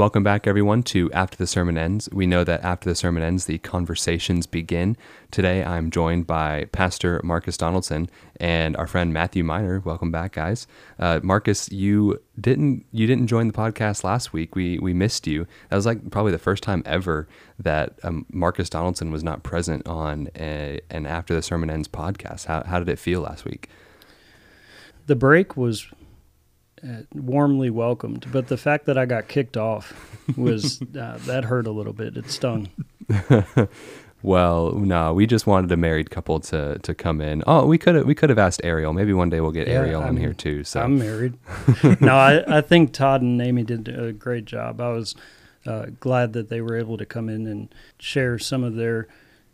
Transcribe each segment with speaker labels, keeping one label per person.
Speaker 1: Welcome back, everyone, to After the Sermon Ends. We know that after the sermon ends, the conversations begin. Today, I'm joined by Pastor Marcus Donaldson and our friend Matthew Miner. Welcome back, guys. Uh, Marcus, you didn't you didn't join the podcast last week. We we missed you. That was like probably the first time ever that um, Marcus Donaldson was not present on a, an After the Sermon Ends podcast. How how did it feel last week?
Speaker 2: The break was uh, warmly welcomed, but the fact that I got kicked off was uh, that hurt a little bit. It stung.
Speaker 1: well, no, we just wanted a married couple to to come in. Oh, we could have we could have asked Ariel. Maybe one day we'll get
Speaker 2: Yeah,
Speaker 1: Ariel
Speaker 2: I
Speaker 1: in here too. So
Speaker 2: I'm married. no, I, I think Todd and Amy did a great job. I was uh, glad that they were able to come in and share some of their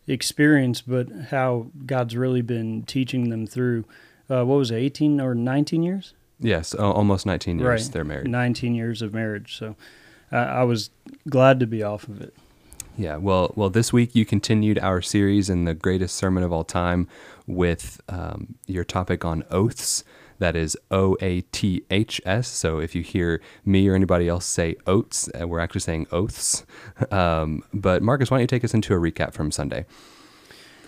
Speaker 2: experience, but how God's really been teaching them through. Uh, what was it, 18 or 19 years?
Speaker 1: Yes, almost 19 years
Speaker 2: Right.
Speaker 1: they're married.
Speaker 2: 19 years of marriage. So I I was glad to be off of it.
Speaker 1: Yeah, well, well, this week you continued our series in the greatest sermon of all time with um, your topic on oaths. That is O A T H S. So if you hear me or anybody else say oats, uh, we're actually saying oaths. Um, but Marcus, why don't you take us into a recap from Sunday?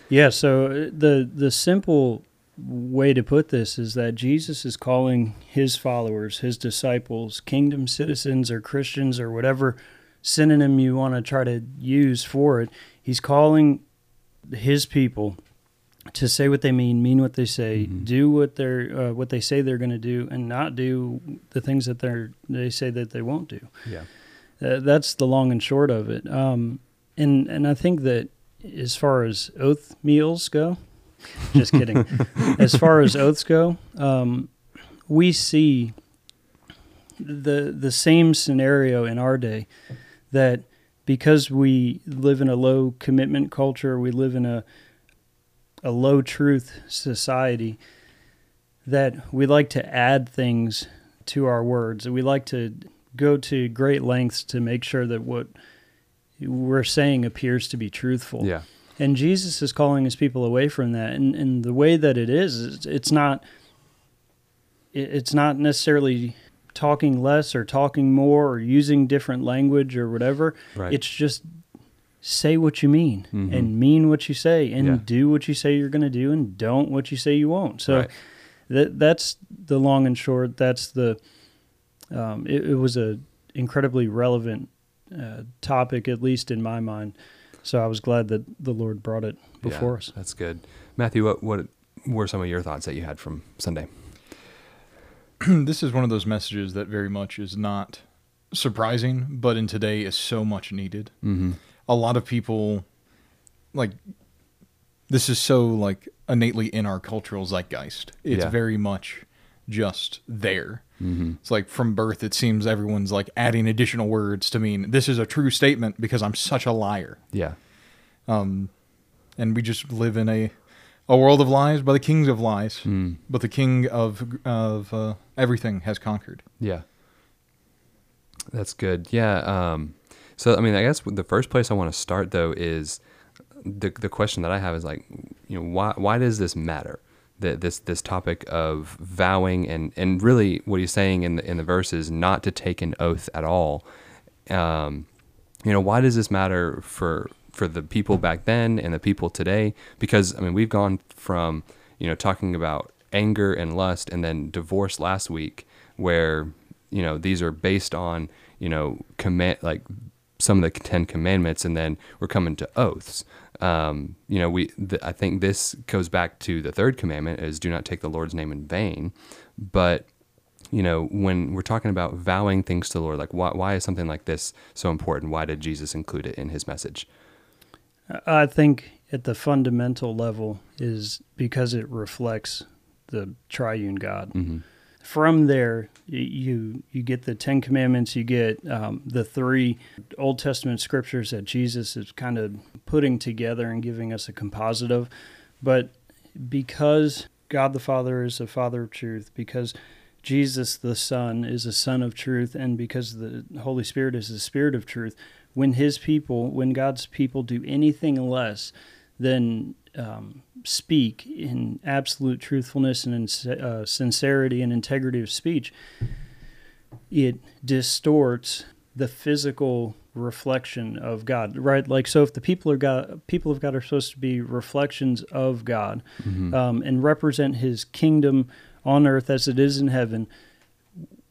Speaker 2: Yeah, so uh, the the simple way to put this is that Jesus is calling his followers, his disciples, kingdom citizens or Christians or whatever synonym you want to try to use for it. He's calling his people to say what they mean, mean what they say,
Speaker 1: Mhm.
Speaker 2: do what they're uh, what they say they're going to do, and not do the things that they're they say that they won't do.
Speaker 1: Yeah.
Speaker 2: Uh, that's the long and short of it. Um, and and I think that as far as oath meals go, just kidding. as far as oaths go, um, we see the the same scenario in our day that because we live in a low commitment culture, we live in a a low truth society that we like to add things to our words. We like to go to great lengths to make sure that what we're saying appears to be truthful.
Speaker 1: Yeah.
Speaker 2: And Jesus is calling his people away from that. And, and the way that it is, it's, it's not it's not necessarily talking less or talking more or using different language or whatever.
Speaker 1: Right.
Speaker 2: It's just say what you mean
Speaker 1: Mhm.
Speaker 2: and mean what you say and
Speaker 1: Yeah.
Speaker 2: do what you say you're going to do and don't what you say you won't. So
Speaker 1: Right.
Speaker 2: that that's the long and short. That's the um, it, it was a incredibly relevant uh, topic, at least in my mind. So I was glad that the Lord brought it before
Speaker 1: Yeah,
Speaker 2: us.
Speaker 1: That's good. Matthew, what what were some of your thoughts that you had from Sunday?
Speaker 3: this is one of those messages that very much is not surprising, but in today is so much needed.
Speaker 1: Mm-hmm.
Speaker 3: A lot of people, like, this is so like innately in our cultural zeitgeist. It's
Speaker 1: Yeah.
Speaker 3: very much just there.
Speaker 1: Mm-hmm.
Speaker 3: It's like from birth, it seems everyone's like adding additional words to mean this is a true statement because I'm such a liar.
Speaker 1: Yeah.
Speaker 3: Um, and we just live in a a world of lies by the kings of lies,
Speaker 1: Mm.
Speaker 3: but the king of of uh, everything has conquered.
Speaker 1: Yeah. That's good. Yeah. Um, so, I mean, I guess the first place I want to start though is the the question that I have is like, you know, why why does this matter? That this this topic of vowing and and really what he's saying in the in the verse is not to take an oath at all. Um, you know, why does this matter for for the people back then and the people today? Because I mean, we've gone from you know talking about anger and lust and then divorce last week, where you know these are based on you know command like some of the Ten Commandments, and then we're coming to oaths. Um, you know, we th- I think this goes back to the third commandment is do not take the Lord's name in vain, but you know, when we're talking about vowing things to the Lord, like why, why is something like this so important? Why did Jesus include it in his message?
Speaker 2: I think at the fundamental level is because it reflects the triune God.
Speaker 1: Mm-hmm.
Speaker 2: From there, you you get the Ten Commandments. You get um, the three Old Testament scriptures that Jesus is kind of putting together and giving us a composite of. But because God the Father is a Father of truth, because Jesus the Son is a Son of truth, and because the Holy Spirit is the Spirit of truth, when His people, when God's people do anything less than um, speak in absolute truthfulness and in, uh, sincerity and integrity of speech, it distorts the physical reflection of God, right? Like, so if the people are God, people of God are supposed to be reflections of God
Speaker 1: Mhm.
Speaker 2: um, and represent His kingdom on earth as it is in heaven.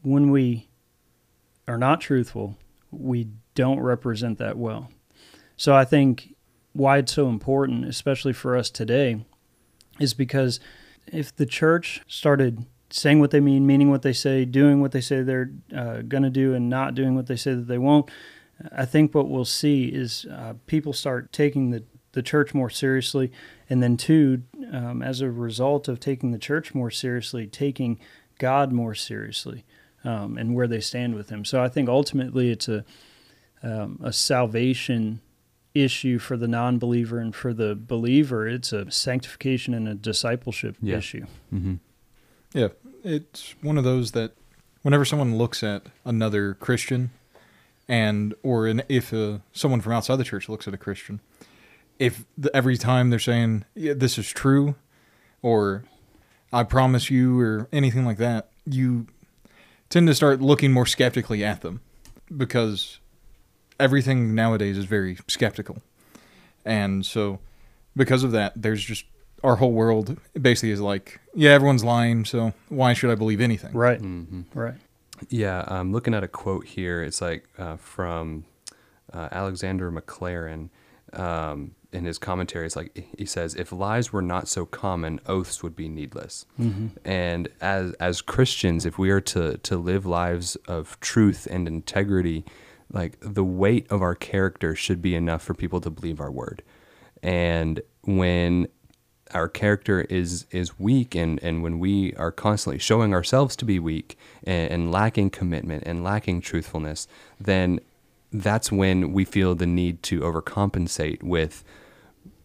Speaker 2: When we are not truthful, we don't represent that well. So I think why it's so important, especially for us today, is because if the church started saying what they mean, meaning what they say, doing what they say they're uh, going to do, and not doing what they say that they won't, I think what we'll see is uh, people start taking the, the church more seriously. And then, two, um, as a result of taking the church more seriously, taking God more seriously um, and where they stand with Him. So I think ultimately it's a, um, a salvation issue for the non believer and for the believer, it's a sanctification and a discipleship
Speaker 1: Yeah.
Speaker 2: issue.
Speaker 1: hmm
Speaker 3: Yeah, it's one of those that whenever someone looks at another Christian, and or an, if uh, someone from outside the church looks at a Christian, if the, every time they're saying yeah, this is true, or I promise you, or anything like that, you tend to start looking more skeptically at them because everything nowadays is very skeptical, and so because of that, there's just our whole world basically is like, yeah, everyone's lying, so why should I believe anything?
Speaker 2: Right,
Speaker 1: hmm
Speaker 2: right.
Speaker 1: Yeah, I'm looking at a quote here. It's like uh, from uh, Alexander Maclaren. Um, in his commentary, it's like he says, "If lies were not so common, oaths would be needless."
Speaker 2: hmm
Speaker 1: And as as Christians, if we are to to live lives of truth and integrity, like the weight of our character should be enough for people to believe our word. And when our character is is weak and and when we are constantly showing ourselves to be weak and, and lacking commitment and lacking truthfulness, then that's when we feel the need to overcompensate with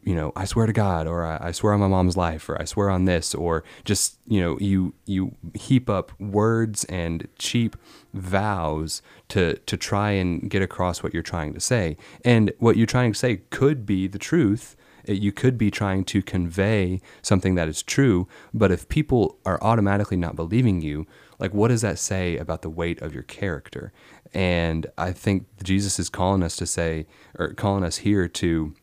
Speaker 1: you know, I swear to God, or I, swear on my mom's life, or I swear on this, or just you know, you you heap up words and cheap vows to to try and get across what you're trying to say, and what you're trying to say could be the truth. You could be trying to convey something that is true, but if people are automatically not believing you, like what does that say about the weight of your character? And I think Jesus is calling us to say, or calling us here to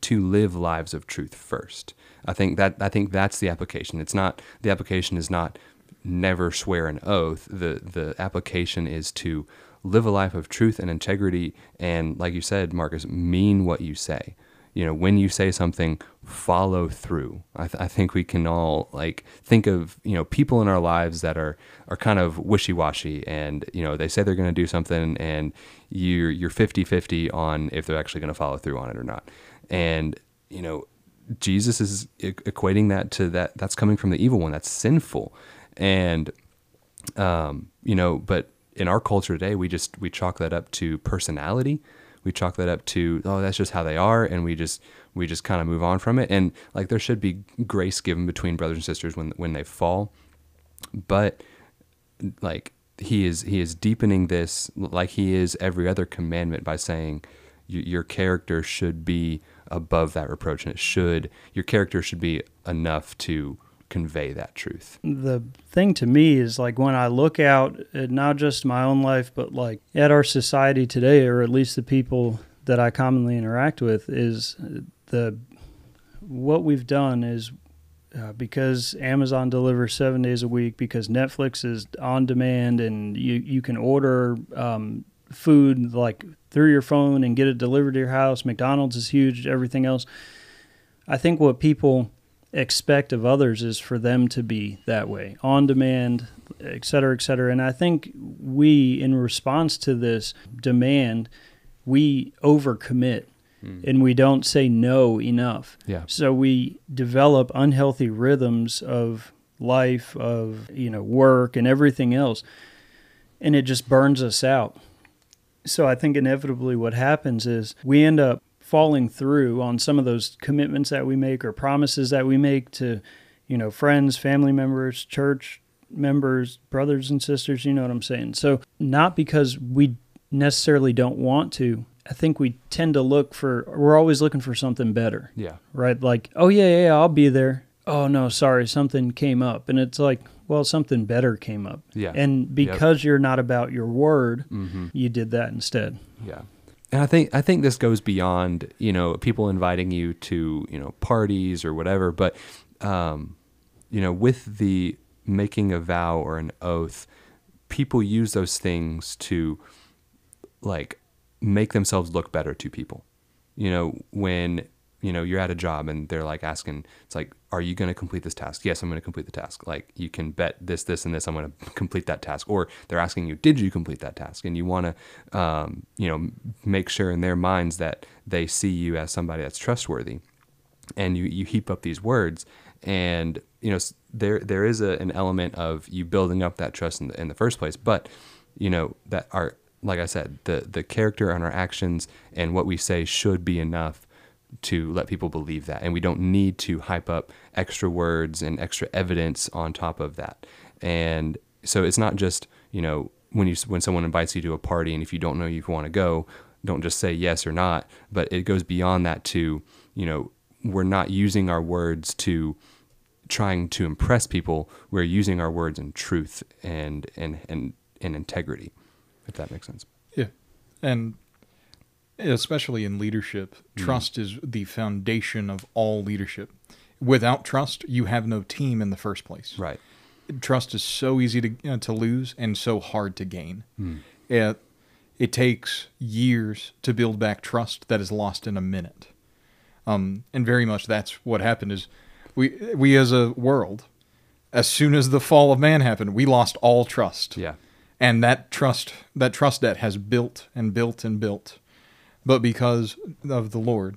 Speaker 1: to live lives of truth first. I think that I think that's the application. It's not the application is not never swear an oath. The the application is to live a life of truth and integrity and like you said Marcus mean what you say. You know, when you say something, follow through. I, th- I think we can all like think of you know people in our lives that are are kind of wishy washy, and you know they say they're going to do something, and you're you're 50-50 on if they're actually going to follow through on it or not and you know jesus is equating that to that that's coming from the evil one. That's sinful. And um you know but in our culture today we just we chalk that up to personality. We chalk that up to oh that's just how they are and we just we just kind of move on from it. And like there should be grace given between brothers and sisters when when they fall. But like he is he is deepening this like he is every other commandment by saying your character should be above that reproach and it should your character should be enough to convey that truth.
Speaker 2: The thing to me is like when I look out at not just my own life, but like at our society today, or at least the people that I commonly interact with, is the what we've done is uh, because Amazon delivers seven days a week, because Netflix is on demand, and you you can order um, food like through your phone and get it delivered to your house. McDonald's is huge. Everything else. I think what people expect of others is for them to be that way, on demand, et cetera, et cetera. And I think we, in response to this demand, we overcommit hmm. and we don't say no enough.
Speaker 1: yeah
Speaker 2: So we develop unhealthy rhythms of life, of you know work and everything else, and it just burns us out. So I think inevitably what happens is we end up falling through on some of those commitments that we make or promises that we make to, you know, friends, family members, church members, brothers and sisters, you know what I'm saying? So not because we necessarily don't want to, I think we tend to look for we're always looking for something better
Speaker 1: yeah
Speaker 2: right? Like, oh yeah, yeah, I'll be there. oh no, sorry, something came up, and it's like, well, something better came up,
Speaker 1: Yeah.
Speaker 2: and because you're not about your word,
Speaker 1: Mm-hmm.
Speaker 2: you did that instead.
Speaker 1: Yeah. And I think I think this goes beyond, you know, people inviting you to, you know, parties or whatever, but um, you know, with the making a vow or an oath, people use those things to like make themselves look better to people. You know, when you know you're at a job and they're like asking, it's like, "Are you going to complete this task?" Yes, I'm going to complete the task. Like you can bet this, this, and this. I'm going to complete that task. Or they're asking you, "Did you complete that task?" And you want to, um, you know, make sure in their minds that they see you as somebody that's trustworthy and you, you heap up these words and you know there there is a, an element of you building up that trust in the, in the first place but you know that our like i said the the character and our actions and what we say should be enough to let people believe that. And we don't need to hype up extra words and extra evidence on top of that. And so it's not just you know when you when someone invites you to a party and if you don't know you want to go don't just say yes or not. But it goes beyond that to you know we're not using our words to trying to impress people. We're using our words in truth and and and, and integrity if that makes sense.
Speaker 3: Yeah. And especially in leadership, trust is the foundation of all leadership. Without trust, you have no team in the first place.
Speaker 1: right
Speaker 3: Trust is so easy to uh, to lose and so hard to gain.
Speaker 1: Hmm.
Speaker 3: It it takes years to build back trust that is lost in a minute. Um, and very much that's what happened is we we as a world, as soon as the fall of man happened, we lost all trust
Speaker 1: yeah
Speaker 3: and that trust that trust debt has built and built and built but because of the lord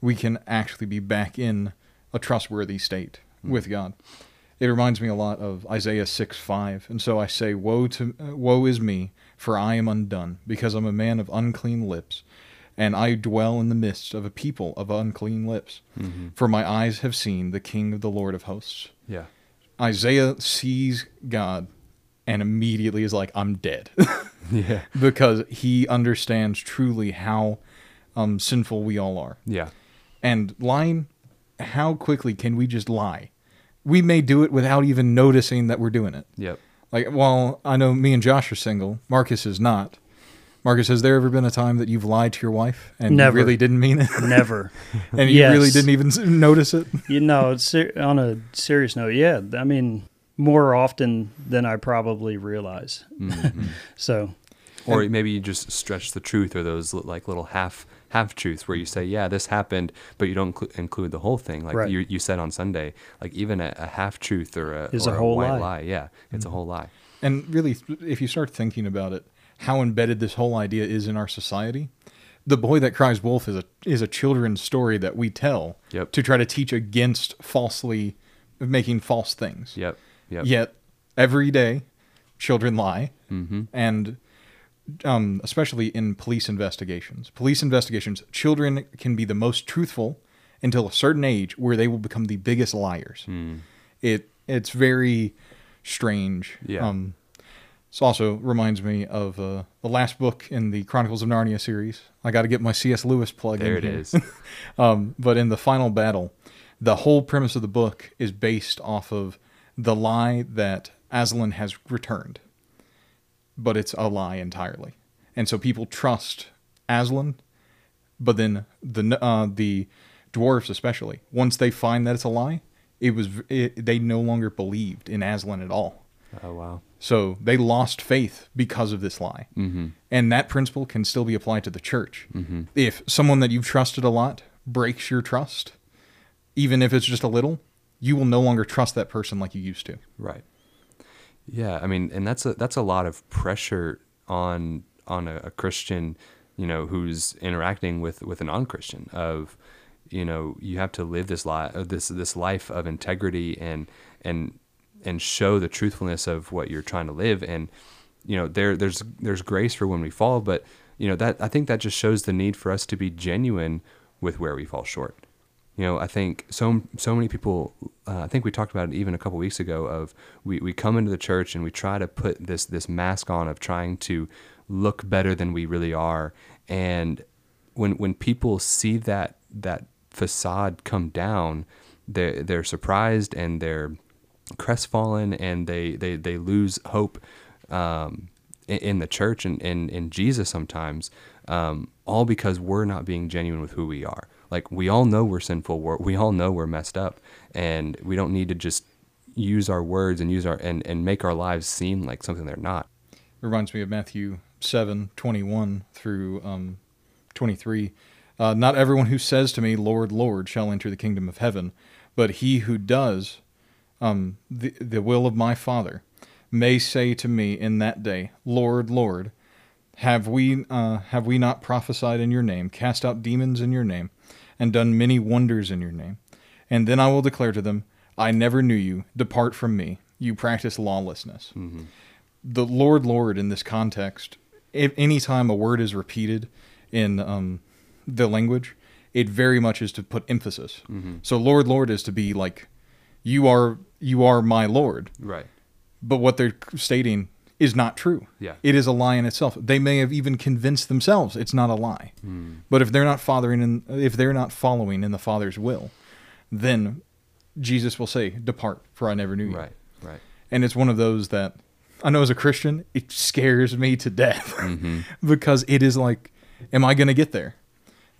Speaker 3: we can actually be back in a trustworthy state hmm. with god. It reminds me a lot of isaiah 6 5 and so i say woe to woe is me for i am undone because i'm a man of unclean lips and i dwell in the midst of a people of unclean lips. Mm-hmm. For my eyes have seen the king of the lord of hosts.
Speaker 1: Yeah.
Speaker 3: Isaiah sees god and immediately is like i'm dead
Speaker 1: yeah
Speaker 3: because he understands truly how um, sinful we all are.
Speaker 1: yeah
Speaker 3: And lying, how quickly can we just lie? We may do it without even noticing that we're doing it.
Speaker 1: yep
Speaker 3: Like, well, I know me and Josh are single. Marcus is not. Marcus, has there ever been a time that you've lied to your wife and
Speaker 2: Never.
Speaker 3: you really didn't mean it,
Speaker 2: Never.
Speaker 3: and you
Speaker 2: Yes.
Speaker 3: really didn't even notice it?
Speaker 2: you know, it's on a serious note. Yeah, I mean, more often than I probably realize.
Speaker 1: Mhm.
Speaker 2: So
Speaker 1: or maybe you just stretch the truth or those like little half half truths where you say yeah this happened but you don't inclu- include the whole thing like
Speaker 2: Right.
Speaker 1: you, you said on sunday like even a, a half truth or a,
Speaker 2: Is
Speaker 1: or
Speaker 2: a whole
Speaker 1: white
Speaker 2: lie. Mm-hmm.
Speaker 1: yeah it's a whole lie
Speaker 3: And really, if you start thinking about it, how embedded this whole idea is in our society, the boy that cries wolf is a is a children's story that we tell
Speaker 1: Yep.
Speaker 3: to try to teach against falsely making false things.
Speaker 1: yep yep
Speaker 3: Yet every day, children lie,
Speaker 1: mm-hmm.
Speaker 3: and um, especially in police investigations. Police investigations, children can be the most truthful until a certain age where they will become the biggest liars.
Speaker 1: Mm.
Speaker 3: It it's very strange.
Speaker 1: Yeah.
Speaker 3: Um, this also reminds me of uh, the last book in the Chronicles of Narnia series. I got to get my C.S. Lewis plug
Speaker 1: there
Speaker 3: in
Speaker 1: it
Speaker 3: here.
Speaker 1: is
Speaker 3: Um, but in the final battle, the whole premise of the book is based off of the lie that Aslan has returned. But it's a lie entirely. And so people trust Aslan, but then the uh, the dwarves especially, once they find that it's a lie, it was it, they no longer believed in Aslan at all.
Speaker 1: oh wow
Speaker 3: So they lost faith because of this lie.
Speaker 1: mm-hmm.
Speaker 3: And that principle can still be applied to the church.
Speaker 1: Mm-hmm.
Speaker 3: If someone that you've trusted a lot breaks your trust, even if it's just a little, you will no longer trust that person like you used to.
Speaker 1: Right. Yeah, I mean, and that's a that's a lot of pressure on on a, a Christian, you know, who's interacting with with a non-Christian. Of, you know, you have to live this life uh, this this life of integrity and and and show the truthfulness of what you're trying to live. And you know, there there's there's grace for when we fall, but you know that I think that just shows the need for us to be genuine with where we fall short you know, I think so so many people. Uh, I think we talked about it even a couple weeks ago. Of we, we come into the church and we try to put this this mask on of trying to look better than we really are, and when when people see that that facade come down, they they're surprised and they're crestfallen and they they they lose hope um, in, the church and in in Jesus sometimes um, all because we're not being genuine with who we are. Like we all know we're sinful. We're, we all know we're messed up, and we don't need to just use our words and use our and, and make our lives seem like something they're not.
Speaker 3: It reminds me of Matthew 7 21 through um, 23. Uh, Not everyone who says to me, Lord, Lord, shall enter the kingdom of heaven, but he who does um, the, the will of my Father may say to me in that day, Lord, Lord, have we, uh, have we not prophesied in your name, cast out demons in your name, and done many wonders in your name? And then I will declare to them, I never knew you. Depart from me. You practice lawlessness the Lord, Lord in this context, if any time a word is repeated in um, the language, it very much is to put emphasis. So Lord, Lord is to be like, you are you are my Lord.
Speaker 1: Right.
Speaker 3: But what they're stating is not true.
Speaker 1: Yeah.
Speaker 3: It is a lie in itself. They may have even convinced themselves it's not a lie.
Speaker 1: Hmm.
Speaker 3: But if they're not fathering in, if they're not following in the Father's will, then Jesus will say, "Depart, for I never knew you."
Speaker 1: Right. Right.
Speaker 3: and it's one of those that I know as a Christian, it scares me to death
Speaker 1: Mm-hmm.
Speaker 3: because it is like, am I going to get there?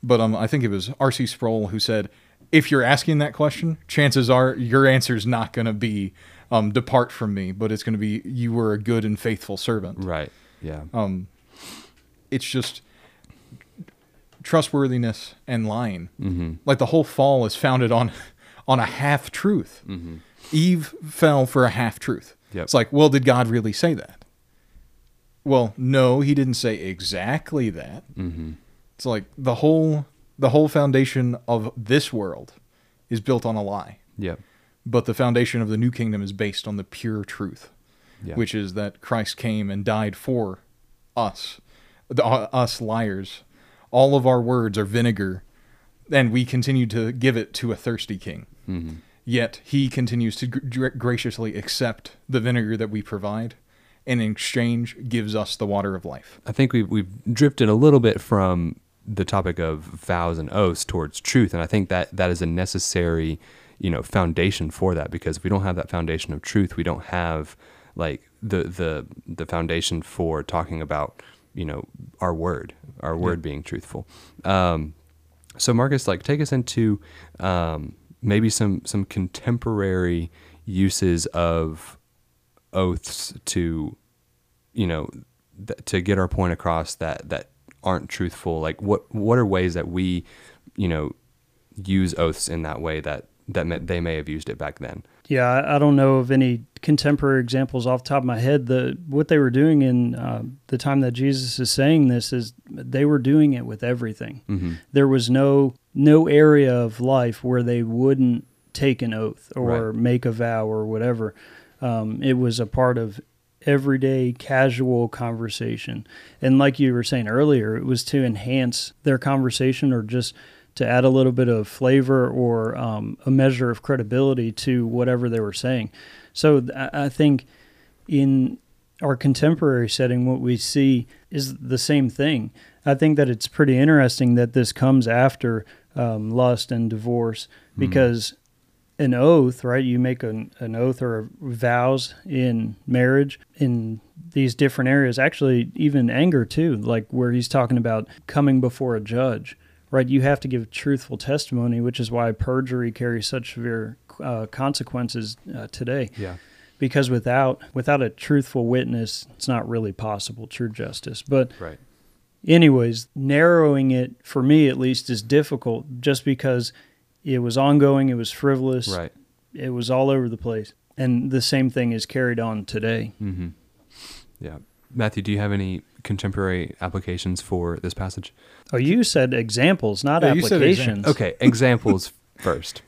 Speaker 3: But um, I think it was R.C. Sproul who said, if you're asking that question, chances are your answer is not going to be, um, depart from me, but it's going to be, you were a good and faithful servant.
Speaker 1: Right. Yeah.
Speaker 3: Um, it's just trustworthiness and lying.
Speaker 1: mm-hmm.
Speaker 3: Like the whole fall is founded on, on a half truth.
Speaker 1: Mm-hmm.
Speaker 3: Eve fell for a half truth.
Speaker 1: Yep.
Speaker 3: It's like, well, did God really say that? Well, no, he didn't say exactly that.
Speaker 1: Mm-hmm.
Speaker 3: It's like the whole the whole foundation of this world is built on a lie.
Speaker 1: Yep.
Speaker 3: But the foundation of the new kingdom is based on the pure truth,
Speaker 1: Yeah.
Speaker 3: which is that Christ came and died for us, the, uh, us liars. All of our words are vinegar, and we continue to give it to a thirsty king.
Speaker 1: Mm-hmm.
Speaker 3: Yet he continues to gr- graciously accept the vinegar that we provide, and in exchange gives us the water of life.
Speaker 1: I think we've we've drifted a little bit from the topic of vows and oaths towards truth, and I think that that is a necessary, you know, foundation for that. Because if we don't have that foundation of truth, we don't have like the the the foundation for talking about you know our word, our word being truthful. Um, so Marcus, like, take us into um, maybe some some contemporary uses of oaths to you know th- to get our point across that that aren't truthful like what what are ways that we you know use oaths in that way that that may, they may have used it back then
Speaker 2: Yeah, I, don't know of any contemporary examples off the top of my head. The what they were doing in uh, the time that Jesus is saying this is they were doing it with everything.
Speaker 1: mm-hmm.
Speaker 2: There was no no area of life where they wouldn't take an oath or
Speaker 1: Right.
Speaker 2: make a vow or whatever. Um, it was a part of everyday casual conversation. And like you were saying earlier, it was to enhance their conversation or just to add a little bit of flavor or um, a measure of credibility to whatever they were saying. So th- I think in our contemporary setting, what we see is the same thing. I think that it's pretty interesting that this comes after um, lust and divorce because an oath, right? You make an, an oath or vows in marriage in these different areas, actually, even anger too, like where he's talking about coming before a judge, right? You have to give truthful testimony, which is why perjury carries such severe uh, consequences uh, today.
Speaker 1: Yeah.
Speaker 2: Because without without a truthful witness it's not really possible true justice. But
Speaker 1: right.
Speaker 2: anyways narrowing it for me at least is difficult just because it was ongoing it was frivolous
Speaker 1: right.
Speaker 2: it was all over the place. And the same thing is carried on today.
Speaker 1: Mm-hmm. yeah. Matthew do you have any contemporary applications for this passage
Speaker 2: oh you said examples not
Speaker 3: Yeah, you said
Speaker 2: applications
Speaker 1: okay examples first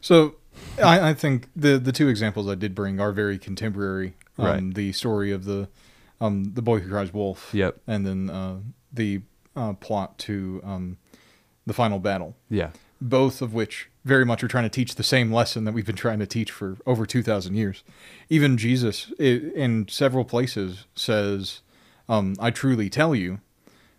Speaker 3: So I, I think the the two examples I did bring are very contemporary. Um,
Speaker 1: Right.
Speaker 3: The story of the um, the boy who cries wolf.
Speaker 1: Yep.
Speaker 3: And then uh, the uh, plot to um, the final battle.
Speaker 1: yeah
Speaker 3: both of which very much are trying to teach the same lesson that we've been trying to teach for over 2,000 years. Even Jesus, in several places, says, um, I truly tell you,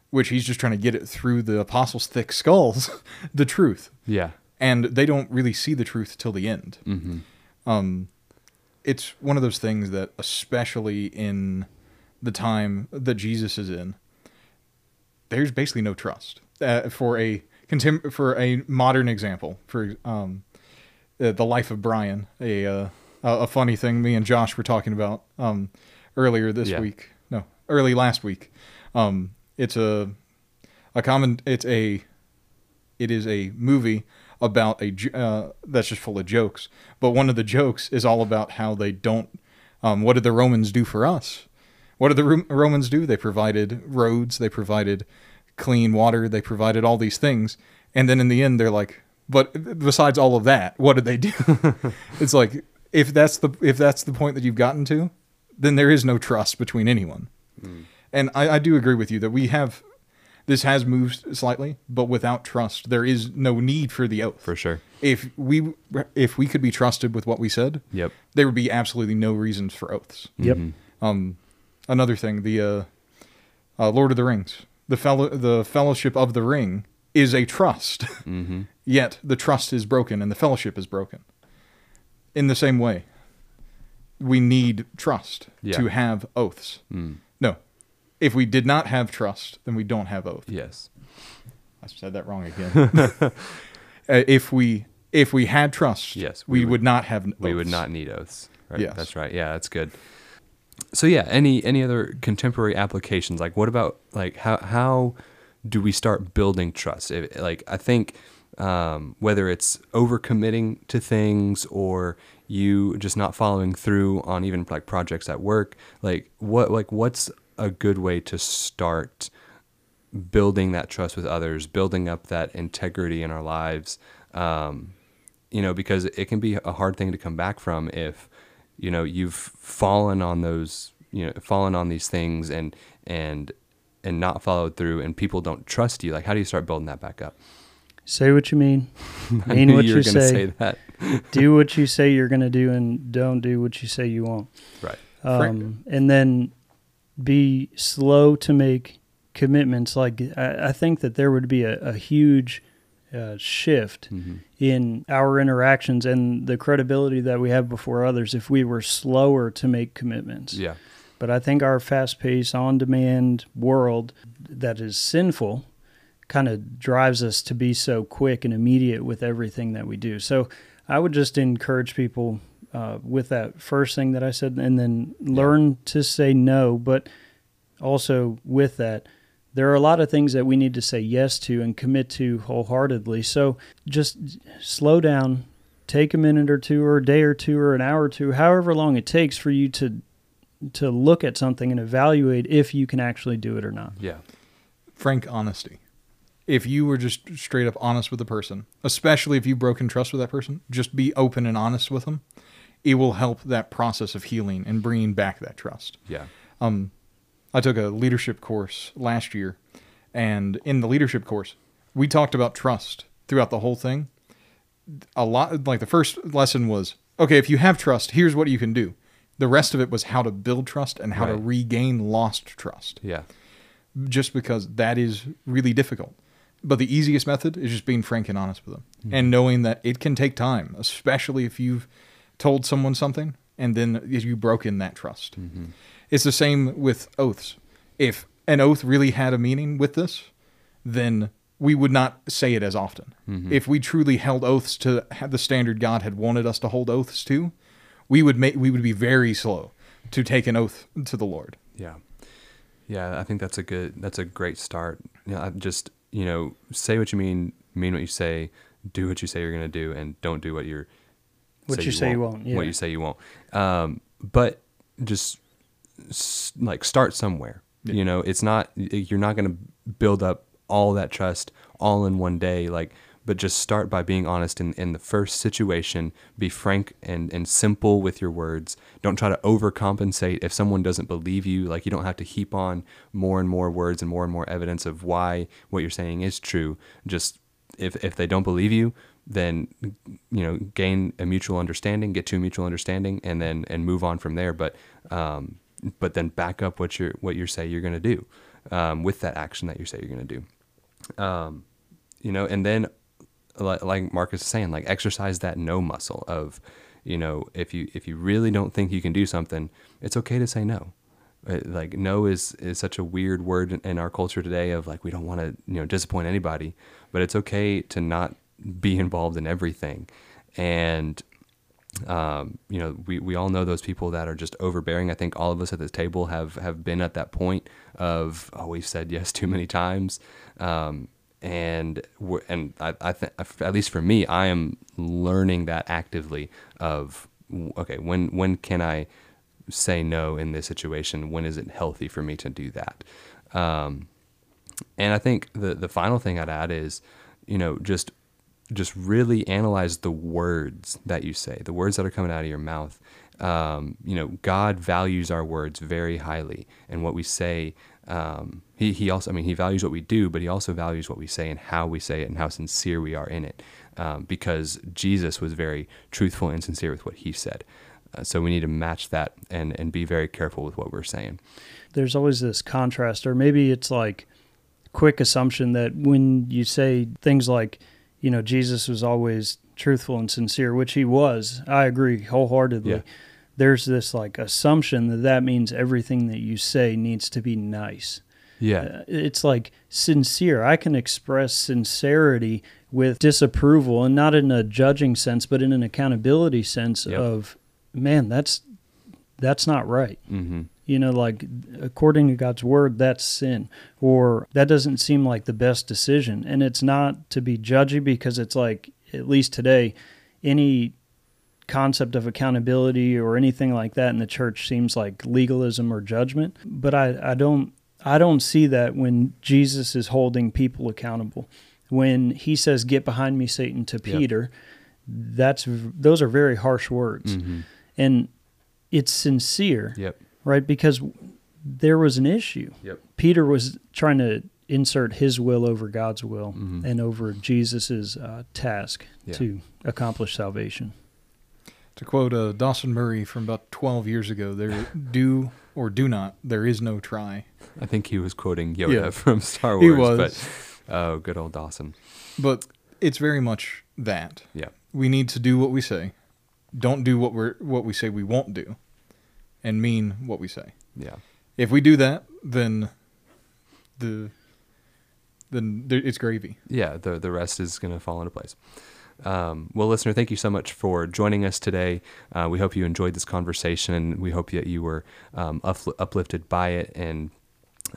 Speaker 3: which he's just trying to get it through the apostles' thick skulls, the truth.
Speaker 1: yeah
Speaker 3: and they don't really see the truth till the end.
Speaker 1: Mm-hmm.
Speaker 3: Um, it's one of those things that, especially in the time that Jesus is in, there's basically no trust. Uh, for a contem- for a modern example, for um, uh, the life of Brian, a uh, a funny thing me and Josh were talking about um, earlier this
Speaker 1: Yeah.
Speaker 3: week. Early last week. Um, it's a a common. It's a it is a movie about a uh, that's just full of jokes. But one of the jokes is all about how they don't. Um, what did the Romans do for us? What did the Ro- Romans do? They provided roads. They provided clean water. They provided all these things. And then in the end, they're like, but besides all of that, what did they do? it's like if that's the if that's the point that you've gotten to, then there is no trust between anyone. And I, I do agree with you that we have this has moved slightly, but without trust, there is no need for the oath.
Speaker 1: For sure.
Speaker 3: If we if we could be trusted with what we said,
Speaker 1: Yep.
Speaker 3: there would be absolutely no reasons for oaths.
Speaker 2: Yep.
Speaker 3: Um, another thing, the uh, uh, Lord of the Rings, the fellow, the Fellowship of the Ring is a trust.
Speaker 1: Mm-hmm.
Speaker 3: Yet the trust is broken and the fellowship is broken. In the same way, we need trust
Speaker 1: Yeah.
Speaker 3: to have oaths.
Speaker 1: Mm.
Speaker 3: If we did not have trust, then we don't have oath.
Speaker 1: Yes.
Speaker 3: I said that wrong again. Uh, if we if we had trust,
Speaker 1: Yes,
Speaker 3: we,
Speaker 1: we
Speaker 3: would,
Speaker 1: would-
Speaker 3: not have.
Speaker 1: We would not need oaths. Right.
Speaker 3: Yes.
Speaker 1: That's right. Yeah, that's good. So yeah, any any other contemporary applications? Like, what about like how how do we start building trust? If, like, I think um, whether it's overcommitting to things or you just not following through on even like projects at work, like what like what's a good way to start building that trust with others, building up that integrity in our lives. Um, you know, because it can be a hard thing to come back from if, you know, you've fallen on those, you know, fallen on these things and and and not followed through, and people don't trust you. Like, how do you start building that back up?
Speaker 2: Say what you mean.
Speaker 1: I
Speaker 2: Mean
Speaker 1: knew
Speaker 2: what
Speaker 1: you
Speaker 2: you
Speaker 1: were gonna
Speaker 2: say.
Speaker 1: say that.
Speaker 2: do what you say you're going to do, and don't do what you say you won't.
Speaker 1: Right.
Speaker 2: Um, and then be slow to make commitments. Like I, I think that there would be a, a huge uh, shift
Speaker 1: Mhm.
Speaker 2: in our interactions and the credibility that we have before others if we were slower to make commitments.
Speaker 1: Yeah.
Speaker 2: But I think our fast paced, on demand world that is sinful kind of drives us to be so quick and immediate with everything that we do. So I would just encourage people uh, with that first thing that I said, and then learn to say no. But also with that, there are a lot of things that we need to say yes to and commit to wholeheartedly. So just slow down, take a minute or two, or a day or two, or an hour or two, however long it takes for you to to look at something and evaluate if you can actually do it or not.
Speaker 1: Yeah.
Speaker 3: frank honesty. If you were just straight up honest with the person, especially if you've broken trust with that person, just be open and honest with them. It will help that process of healing and bringing back that trust.
Speaker 1: Yeah.
Speaker 3: Um, I took a leadership course last year, and in the leadership course, we talked about trust throughout the whole thing. A lot, like the first lesson was, okay, if you have trust, here's what you can do. The rest of it was how to build trust and how to regain lost trust
Speaker 1: Yeah.
Speaker 3: just because that is really difficult. But the easiest method is just being frank and honest with them and knowing that it can take time, especially if you've told someone something and then you broke in that trust. Mm-hmm. It's the same with oaths. If an oath really had a meaning with this, then we would not say it as often. Mm-hmm. If we truly held oaths to the standard God had wanted us to hold oaths to, we would make we would be very slow to take an oath to the Lord.
Speaker 1: Yeah. Yeah, I think that's a good that's a great start. You know, I just, you know, say what you mean, mean what you say, do what you say you're going to do and don't do what you're
Speaker 2: What you say you won't, yeah.
Speaker 1: What you say you won't. Um, but just s- like start somewhere. You know, it's not you're not going to build up all that trust all in one day like but just start by being honest in, in the first situation be frank and, and simple with your words don't try to overcompensate if someone doesn't believe you like you don't have to heap on more and more words and more and more evidence of why what you're saying is true just if, if they don't believe you then you know gain a mutual understanding get to a mutual understanding and then and move on from there but um, but then back up what you're what you say you're going to do um, with that action that you say you're going to do um, you know and then like, Marcus is saying, like exercise that no muscle of, you know, if you if you really don't think you can do something, it's okay to say no. Uh, Like no is is such a weird word in our culture today of like we don't want to you know disappoint anybody, but it's okay to not be involved in everything, and um, you know, we, we all know those people that are just overbearing. I think all of us at this table have, have been at that point of, oh, we've said yes too many times. Um, and and I, I think, at least for me, I am learning that actively of, okay, when, when can I say no in this situation? When is it healthy for me to do that? Um, and I think the, the final thing I'd add is, you know, just just really analyze the words that you say, the words that are coming out of your mouth. Um, you know, God values our words very highly, and what we say. Um, he he also, I mean, he values what we do, but he also values what we say and how we say it and how sincere we are in it. Um, because Jesus was very truthful and sincere with what he said. Uh, so we need to match that and and be very careful with what we're saying.
Speaker 2: there's always this contrast, or maybe it's like quick assumption that when you say things like, you know, Jesus was always truthful and sincere, which he was, I agree wholeheartedly.
Speaker 1: Yeah.
Speaker 2: There's this like assumption that that means everything that you say needs to be nice.
Speaker 1: Yeah.
Speaker 2: Uh, It's like sincere. I can express sincerity with disapproval and not in a judging sense, but in an accountability sense
Speaker 1: Yep.
Speaker 2: of, man, that's that's not right
Speaker 1: Mm-hmm.
Speaker 2: You know like according to god's word that's sin or that doesn't seem like the best decision and it's not to be judgy because it's like at least today any concept of accountability or anything like that in the church seems like legalism or judgment but i, I don't i don't see that when jesus is holding people accountable when he says get behind me satan to
Speaker 1: Yep.
Speaker 2: peter that's those are very harsh words
Speaker 1: Mm-hmm.
Speaker 2: and it's sincere
Speaker 1: Yep.
Speaker 2: Right? Because there was an issue.
Speaker 1: Yep.
Speaker 2: Peter was trying to insert his will over God's will
Speaker 1: Mhm.
Speaker 2: and over Jesus's uh, task
Speaker 1: Yeah.
Speaker 2: to accomplish salvation.
Speaker 3: To quote uh, Dawson Murray from about 12 years ago, there do or do not, there is no try.
Speaker 1: I think he was quoting Yoda
Speaker 3: Yeah.
Speaker 1: from Star Wars.
Speaker 3: He was.
Speaker 1: But, oh, good old Dawson.
Speaker 3: But it's very much that.
Speaker 1: Yeah.
Speaker 3: We need to do what we say. Don't do what we're what we say we won't do, and mean what we say.
Speaker 1: Yeah.
Speaker 3: If we do that, then the then it's gravy.
Speaker 1: yeah, the the rest is going to fall into place. Um, well, listener, thank you so much for joining us today. Uh, we hope you enjoyed this conversation, we hope that you were um, upl- uplifted by it. And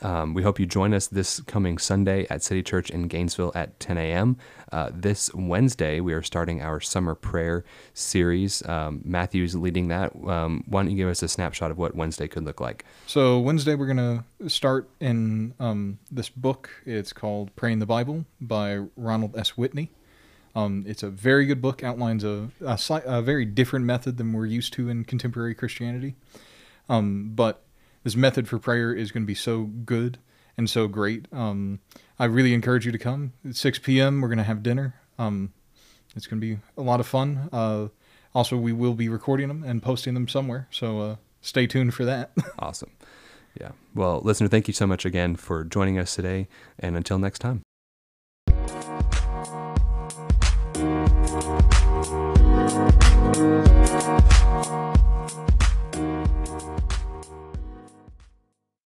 Speaker 1: um, we hope you join us this coming Sunday at City Church in Gainesville at 10 a.m. Uh, this Wednesday, we are starting our summer prayer series. Um, Matthew's leading that. Um, why don't you give us a snapshot of what Wednesday could look like?
Speaker 3: So Wednesday we're gonna start in um, this book. It's called "Praying the Bible" by Ronald S. Whitney. Um, it's a very good book. Outlines a a, a very different method than we're used to in contemporary Christianity. Um, but this method for prayer is going to be so good and so great. Um, I really encourage you to come. At 6 p.m. We're going to have dinner. Um, it's going to be a lot of fun. Uh, also, we will be recording them and posting them somewhere. So uh, stay tuned for that.
Speaker 1: Awesome. Yeah. Well, listener, thank you so much again for joining us today. And until next time.